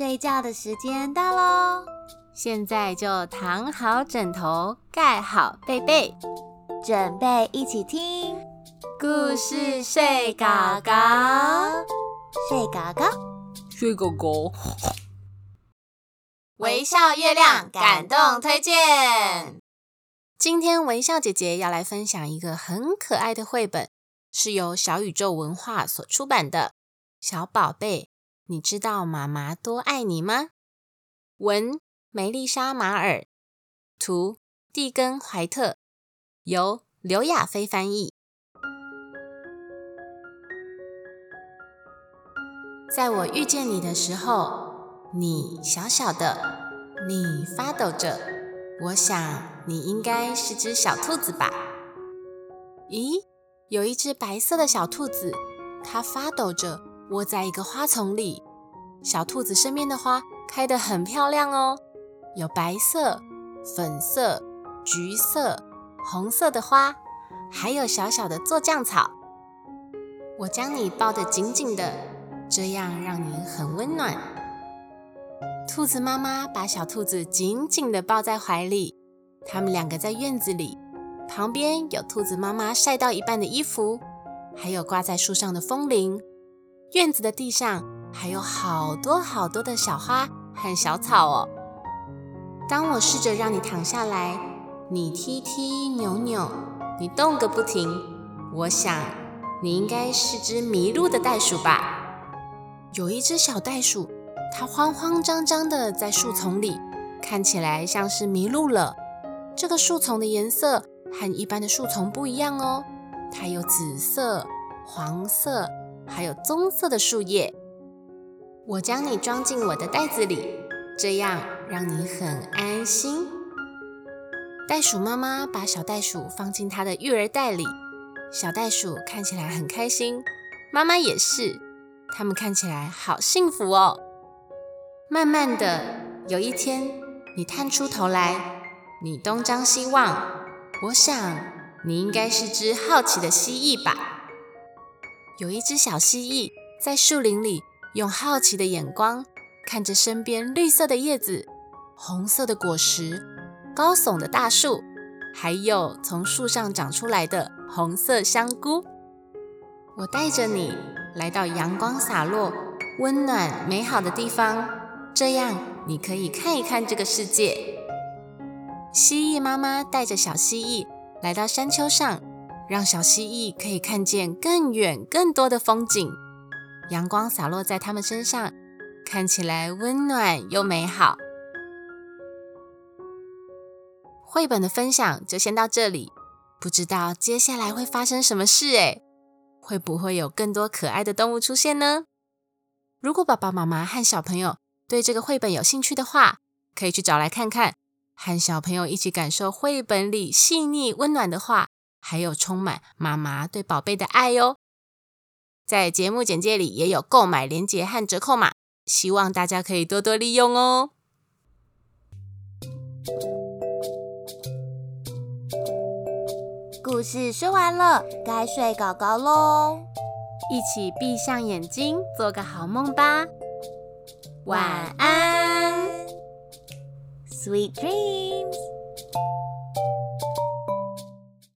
睡觉的时间到喽！现在就躺好枕头，盖好被被，准备一起听故事睡狗狗，睡狗狗，睡狗狗。微笑月亮感动推荐。今天微笑姐姐要来分享一个很可爱的绘本，是由小宇宙文化所出版的《小宝贝》。你知道妈妈多爱你吗？文梅丽莎马尔，图蒂根怀特，由刘亚飞翻译。在我遇见你的时候，你小小的，你发抖着。我想你应该是只小兔子吧？咦，有一只白色的小兔子，它发抖着。窝在一个花丛里，小兔子身边的花开得很漂亮哦，有白色、粉色、橘色、红色的花，还有小小的做酱草。我将你抱得紧紧的，这样让你很温暖。兔子妈妈把小兔子紧紧地抱在怀里，他们两个在院子里，旁边有兔子妈妈晒到一半的衣服，还有挂在树上的风铃。院子的地上还有好多好多的小花和小草哦。当我试着让你躺下来，你踢踢扭扭，你动个不停。我想你应该是只迷路的袋鼠吧？有一只小袋鼠，它慌慌张张的在树丛里，看起来像是迷路了。这个树丛的颜色和一般的树丛不一样哦，它有紫色、黄色。还有棕色的树叶，我将你装进我的袋子里，这样让你很安心。袋鼠妈妈把小袋鼠放进它的育儿袋里，小袋鼠看起来很开心，妈妈也是，它们看起来好幸福哦。慢慢的，有一天，你探出头来，你东张西望，我想你应该是只好奇的蜥蜴吧。有一只小蜥蜴在树林里，用好奇的眼光看着身边绿色的叶子、红色的果实、高耸的大树，还有从树上长出来的红色香菇。我带着你来到阳光洒落、温暖美好的地方，这样你可以看一看这个世界。蜥蜴妈妈带着小蜥蜴来到山丘上。让小蜥蜴可以看见更远、更多的风景。阳光洒落在它们身上，看起来温暖又美好。绘本的分享就先到这里，不知道接下来会发生什么事诶会不会有更多可爱的动物出现呢？如果爸爸妈妈和小朋友对这个绘本有兴趣的话，可以去找来看看，和小朋友一起感受绘本里细腻温暖的话。还有充满妈妈对宝贝的爱哟，在节目简介里也有购买链接和折扣码，希望大家可以多多利用哦。故事说完了，该睡搞搞喽，一起闭上眼睛，做个好梦吧，晚安，Sweet dreams。